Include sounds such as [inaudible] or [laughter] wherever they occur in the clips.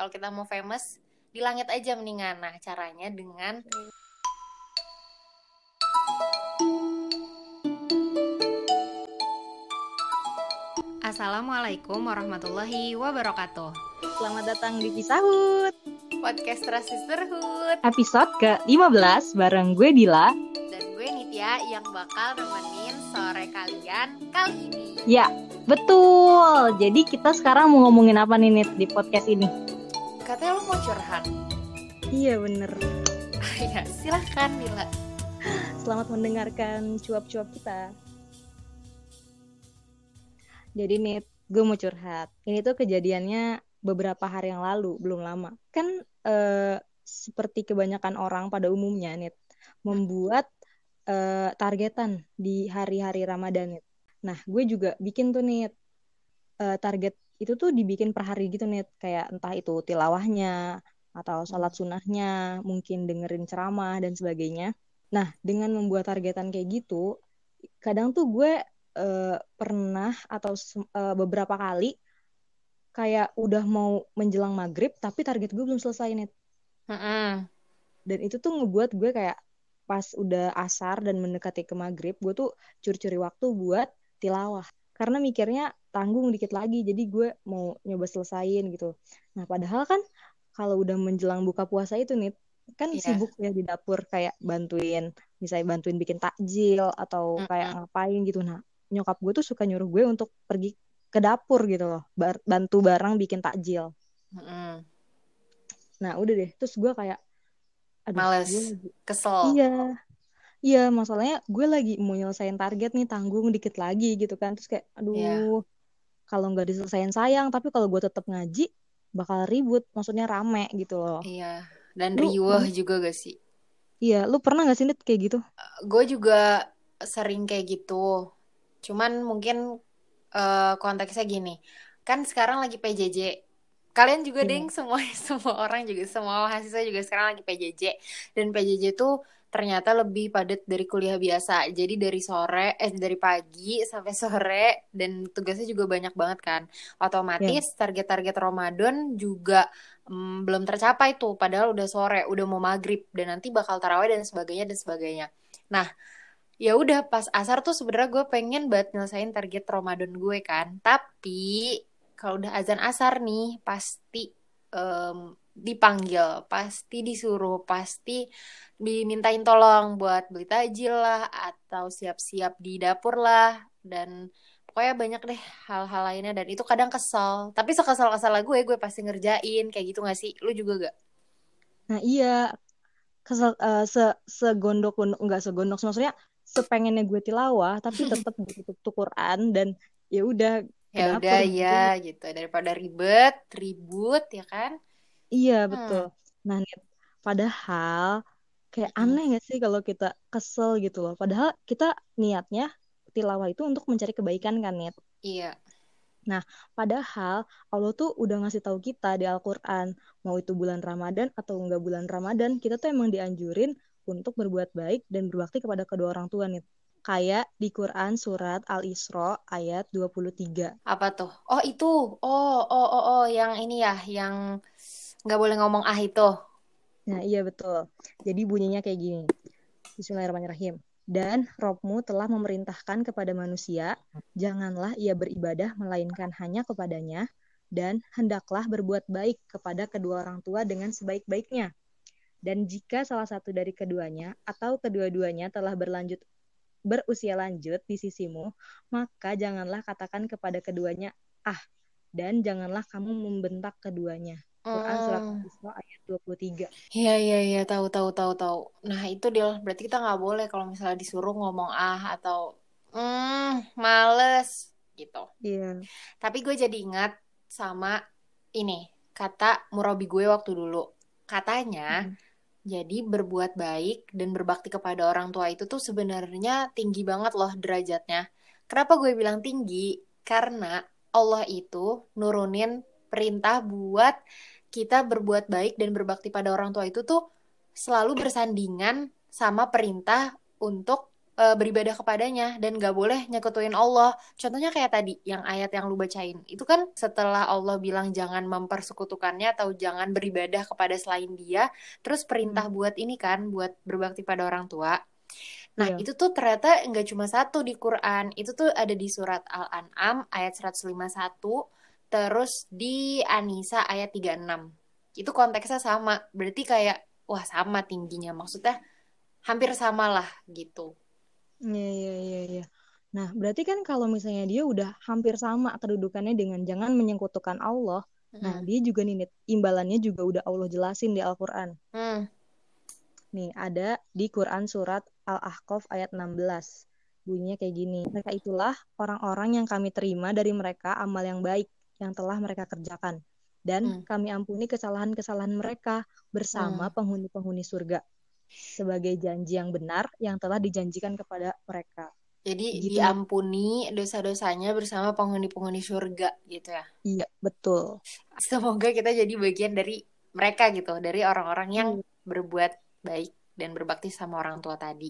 Kalau kita mau famous di langit aja mendingan. Nah, caranya dengan Assalamualaikum warahmatullahi wabarakatuh. Selamat datang di Pisahut Podcast Trust Sisterhood Episode ke-15 bareng gue Dila dan gue Nitya yang bakal nemenin sore kalian kali ini. Ya, betul Jadi kita sekarang mau ngomongin apa nih Nit di podcast ini? Katanya lu mau curhat. Iya bener. [laughs] Ya, silahkan Dila. Selamat mendengarkan cuap-cuap kita. Jadi Nit, gue mau curhat. Ini tuh kejadiannya beberapa hari yang lalu, belum lama. Kan eh, seperti kebanyakan orang pada umumnya Nit Membuat eh, targetan di hari-hari Ramadan Nit Nah, gue juga bikin tuh Nit eh, Target itu tuh dibikin per hari gitu Nit Kayak entah itu tilawahnya Atau sholat sunnahnya Mungkin dengerin ceramah dan sebagainya. Nah, dengan membuat targetan kayak gitu Kadang tuh gue eh, pernah atau eh, beberapa kali kayak udah mau menjelang maghrib tapi target gue belum selesai nih Mm-mm. dan itu tuh ngebuat gue kayak pas udah asar dan mendekati ke maghrib gue tuh curi-curi waktu buat tilawah karena mikirnya tanggung dikit lagi jadi gue mau nyoba selesain gitu nah padahal kan kalau udah menjelang buka puasa itu nih kan Iya. sibuk ya di dapur kayak bantuin misalnya bantuin bikin takjil atau kayak ngapain gitu nah nyokap gue tuh suka nyuruh gue untuk pergi ke dapur gitu loh bar- bantu bareng bikin takjil Mm-mm. nah udah deh terus gue kayak aduh Males. gue lagi Kesel. Iya. Iya, masalahnya gue lagi mau nyelesain target nih, tanggung dikit lagi gitu kan. Terus kayak, aduh, Iya. kalau nggak diselesain sayang, tapi kalau gue tetap ngaji, bakal ribut, maksudnya rame gitu loh. Iya. Dan Lu pernah- juga gak sih? Iya, lu pernah gak sih Nit kayak gitu? Gue juga sering kayak gitu. Cuman mungkin eh, konteksnya gini. Kan sekarang lagi PJJ. Kalian juga Iya. deng semua [laughs] semua orang juga semua mahasiswa juga sekarang lagi PJJ. Dan PJJ tuh ternyata lebih padat dari kuliah biasa. Jadi dari sore eh dari pagi sampai sore dan tugasnya juga banyak banget kan. Otomatis target-target Ramadan juga mm, belum tercapai tuh padahal udah sore, udah mau maghrib dan nanti bakal tarawih dan sebagainya dan sebagainya. Nah, ya udah pas asar tuh sebenarnya gue pengen banget nyelesain target Ramadan gue kan. Tapi kalau udah azan asar nih pasti em, dipanggil, pasti disuruh, pasti dimintain tolong buat beli tajil lah atau siap-siap di dapur lah dan pokoknya banyak deh hal-hal lainnya dan itu kadang kesel. Tapi sekesal-kesal gue gue pasti ngerjain kayak gitu gak sih? Lu juga gak? Nah iya, kesel, eh, se segondok-gondok, enggak segondok, maksudnya sepengennya gue tilawah, tapi [laughs] tetap butuh tuh Quran dan ya udah Ya udah gitu? ya gitu daripada ribet, ribut ya kan? Iya Hmm. betul. Nah, Nit, padahal kayak Mm-mm. aneh gak sih kalau kita kesel gitu loh. Padahal kita niatnya tilawah itu untuk mencari kebaikan kan, Nit. Iya. Padahal Allah tuh udah ngasih tahu kita di Al-Qur'an, mau itu bulan Ramadan atau enggak bulan Ramadan, kita tuh emang dianjurin untuk berbuat baik dan berbakti kepada kedua orang tua, Nit. Kayak di Quran surat Al-Isra ayat 23. Apa tuh? Oh itu. Oh, oh, oh, oh, yang ini ya, yang nggak boleh ngomong ah itu. Nah, iya betul. Jadi bunyinya kayak gini. Bismillahirrahmanirrahim. Dan Robmu telah memerintahkan kepada manusia, janganlah ia beribadah melainkan hanya kepadanya, dan hendaklah berbuat baik kepada kedua orang tua dengan sebaik-baiknya. Dan jika salah satu dari keduanya atau kedua-duanya telah berlanjut berusia lanjut di sisimu, maka janganlah katakan kepada keduanya ah, dan janganlah kamu membentak keduanya. Quran surat Hmm. Al-Isra ayat 23. Iya, iya, iya, tahu, tahu, tahu, tahu. Nah, itu dia. Berarti kita nggak boleh kalau misalnya disuruh ngomong ah atau hmm, males gitu. Iya. Tapi gue jadi ingat sama ini, kata murabi gue waktu dulu. Katanya, Mm. jadi berbuat baik dan berbakti kepada orang tua itu tuh sebenarnya tinggi banget loh derajatnya. Kenapa gue bilang tinggi? Karena Allah itu nurunin perintah buat kita berbuat baik dan berbakti pada orang tua itu tuh selalu bersandingan sama perintah untuk uh, beribadah kepadanya dan gak boleh nyekutuin Allah. Contohnya kayak tadi yang ayat yang lu bacain. Itu kan setelah Allah bilang jangan mempersekutukannya atau jangan beribadah kepada selain dia, terus perintah hmm. buat ini kan buat berbakti pada orang tua. Nah, yeah. itu tuh ternyata nggak cuma satu di Quran. Itu tuh ada di surat Al-An'am ayat 151, terus di Anisa ayat 36. Itu konteksnya sama. Berarti kayak wah sama tingginya. Maksudnya hampir sama lah gitu. Iya, iya, iya, iya. Nah, berarti kan kalau misalnya dia udah hampir sama kedudukannya dengan jangan menyekutukan Allah, hmm. nah dia juga nih imbalannya juga udah Allah jelasin di Al-Qur'an. Hmm. Nih, ada di Quran surat Al-Ahqaf ayat 16. Bunyinya kayak gini. Mereka itulah orang-orang yang kami terima dari mereka amal yang baik yang telah mereka kerjakan. Dan hmm. kami ampuni kesalahan-kesalahan mereka bersama hmm. penghuni-penghuni surga. Sebagai janji yang benar yang telah dijanjikan kepada mereka. Jadi gitu. diampuni dosa-dosanya bersama penghuni-penghuni surga gitu ya. Iya, betul. Semoga kita jadi bagian dari mereka gitu, dari orang-orang yang hmm. berbuat baik dan berbakti sama orang tua tadi.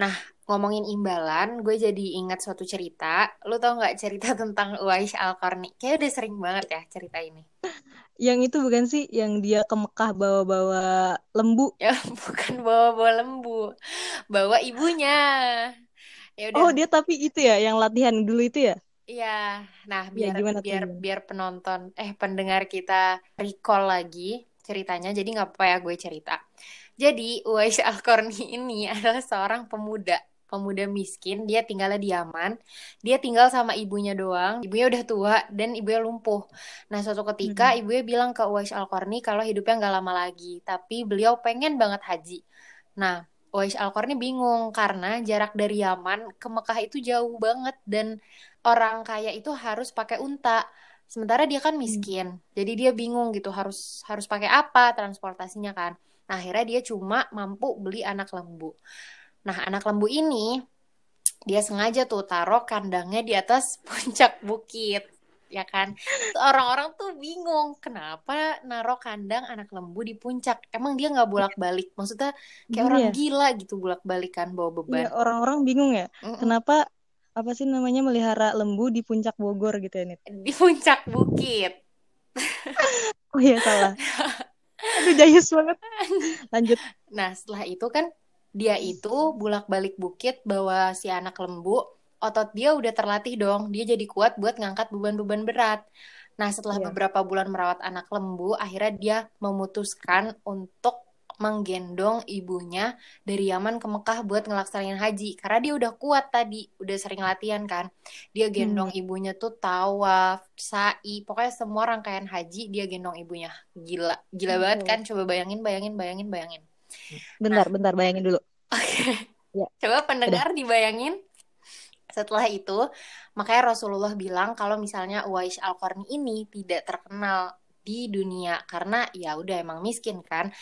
Nah, ngomongin imbalan, gue jadi ingat suatu cerita. Lu tau nggak cerita [laughs] tentang Uwais Al-Qarni? Kayaknya udah sering banget ya cerita ini. Yang itu bukan sih yang dia ke Mekah bawa-bawa lembu? [laughs] Ya, bukan bawa-bawa lembu. Bawa ibunya. Ya udah. Oh, dia tapi itu ya yang latihan dulu itu ya? Iya. Nah, biar ya, biar biar penonton eh pendengar kita recall lagi ceritanya. Jadi nggak apa ya gue cerita. Jadi Uwais Al-Qarni ini [laughs] adalah seorang pemuda pemuda miskin, dia tinggalnya di Yaman. Dia tinggal sama ibunya doang. Ibunya udah tua dan ibunya lumpuh. Nah, suatu ketika hmm. ibunya bilang ke Uwais Al-Qarni kalau hidupnya nggak lama lagi, tapi beliau pengen banget haji. Nah, Uwais Al-Qarni bingung karena jarak dari Yaman ke Mekah itu jauh banget dan orang kaya itu harus pakai unta. Sementara dia kan miskin. Hmm. Jadi dia bingung gitu harus harus pakai apa transportasinya kan. Nah, akhirnya dia cuma mampu beli anak lembu. Nah, anak lembu ini dia sengaja tuh taruh kandangnya di atas [laughs] puncak bukit. Ya kan? Orang-orang tuh bingung kenapa naruh kandang anak lembu di puncak. Emang dia nggak bolak-balik? Maksudnya kayak orang ya? gila gitu bolak-balik kan bawa beban. Iya, orang-orang bingung ya. Mm -mm. Kenapa apa sih namanya melihara lembu di puncak Bogor gitu ya, Nit? Di puncak bukit. [laughs] oh iya salah. [laughs] Aduh jayus banget. Lanjut. Nah setelah itu kan dia itu bulak-balik bukit bawa si anak lembu. Otot dia udah terlatih dong. Dia jadi kuat buat ngangkat beban-beban berat. Nah setelah yeah. beberapa bulan merawat anak lembu, akhirnya dia memutuskan untuk menggendong ibunya dari Yaman ke Mekah buat ngelaksanain haji karena dia udah kuat tadi udah sering latihan kan dia gendong hmm. ibunya tuh tawaf sa'i pokoknya semua rangkaian haji dia gendong ibunya gila gila hmm. banget kan coba bayangin bayangin bayangin bayangin bentar nah. bentar bayangin dulu oke okay. ya. coba pendengar udah. dibayangin setelah itu makanya Rasulullah bilang kalau misalnya Uwais Al-Qarni ini tidak terkenal di dunia karena ya udah emang miskin kan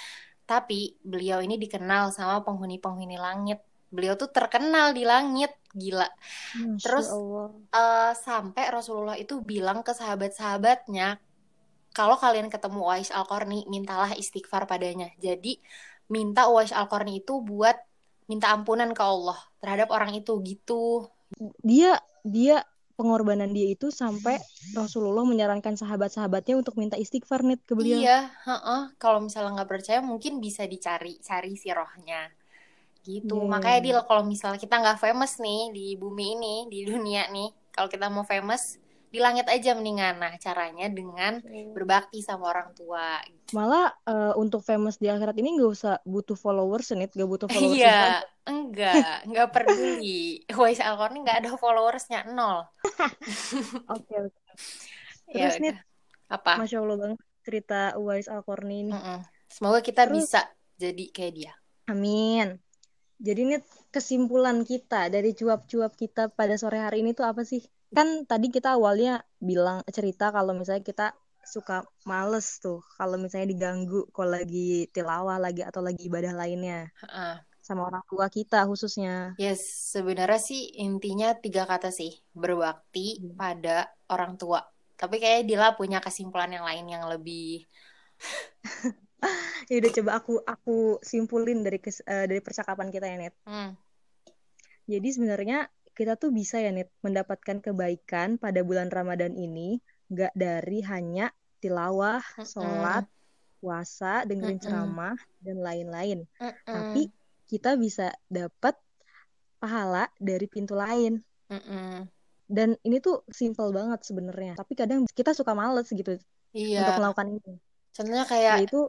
tapi beliau ini dikenal sama penghuni-penghuni langit. Beliau tuh terkenal di langit, gila. Masya Terus Uh, sampai Rasulullah itu bilang ke sahabat-sahabatnya, kalau kalian ketemu Uwais Al-Qarni, mintalah istighfar padanya. Jadi minta Uwais Al-Qarni itu buat minta ampunan ke Allah terhadap orang itu gitu. Dia dia pengorbanan dia itu sampai Rasulullah menyarankan sahabat-sahabatnya untuk minta istighfar nih ke beliau. Iya, uh-uh. kalau misalnya nggak percaya mungkin bisa dicari cari si rohnya gitu. Yeah. Makanya dia kalau misalnya kita nggak famous nih di bumi ini, di dunia nih, kalau kita mau famous di langit aja mendingan. Nah, caranya dengan berbakti sama orang tua. Malah uh, untuk famous di akhirat ini nggak usah butuh followers, nih, nggak butuh followers. Iya, enggak, nggak peduli. [laughs] Wais Alkorni nggak ada followersnya nol. [laughs] Oke, oke. Ya Terus ya, nih, apa? Masya Allah banget cerita Uwais Alkorni ini. Mm -mm. Semoga kita Terus, bisa jadi kayak dia. Amin. Jadi ini kesimpulan kita dari cuap-cuap kita pada sore hari ini tuh apa sih? Kan tadi kita awalnya bilang cerita kalau misalnya kita suka males tuh kalau misalnya diganggu kalau lagi tilawah lagi atau lagi ibadah lainnya uh. sama orang tua kita khususnya. Yes, sebenarnya sih intinya tiga kata sih berbakti hmm. pada orang tua. Tapi kayaknya Dila punya kesimpulan yang lain yang lebih. [laughs] ya udah coba aku aku simpulin dari kes, uh, dari percakapan kita ya Net. Hmm. Jadi sebenarnya kita tuh bisa ya Nit mendapatkan kebaikan pada bulan Ramadan ini nggak dari hanya tilawah, sholat, puasa, dengerin ceramah dan lain-lain. Tapi kita bisa dapat pahala dari pintu lain. Dan ini tuh simple banget sebenarnya. Tapi kadang kita suka males gitu Iya. untuk melakukan ini. Contohnya kayak Yaitu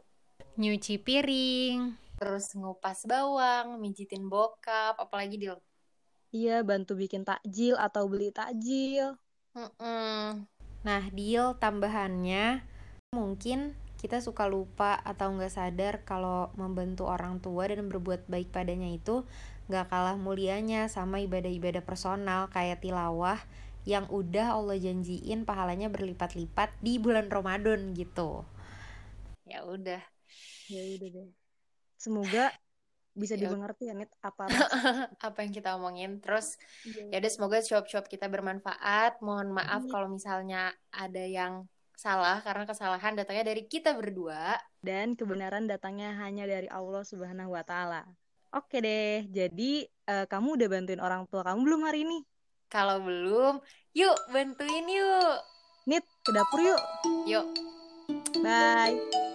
Nyuci piring. terus ngupas bawang, mijitin bokap, apalagi Dil. Iya bantu bikin takjil atau beli takjil. Mm-mm. Nah, deal tambahannya mungkin kita suka lupa atau nggak sadar kalau membantu orang tua dan berbuat baik padanya itu nggak kalah mulianya sama ibadah-ibadah personal kayak tilawah yang udah Allah janjiin pahalanya berlipat-lipat di bulan Ramadan gitu. Ya udah. Ya udah deh. Semoga bisa Ya. dimengerti ya Nit apa [laughs] Apa yang kita omongin. Terus maksud- ya udah semoga cuap-cuap kita bermanfaat. Mohon maaf Amin. kalau misalnya ada yang salah karena kesalahan datangnya dari kita berdua. dan kebenaran datangnya hanya dari Allah Subhanahu wa taala. Oke deh. Jadi eh, kamu udah bantuin orang tua kamu belum hari ini? Kalau belum, yuk bantuin yuk. Nit, ke dapur yuk. Yuk. Bye.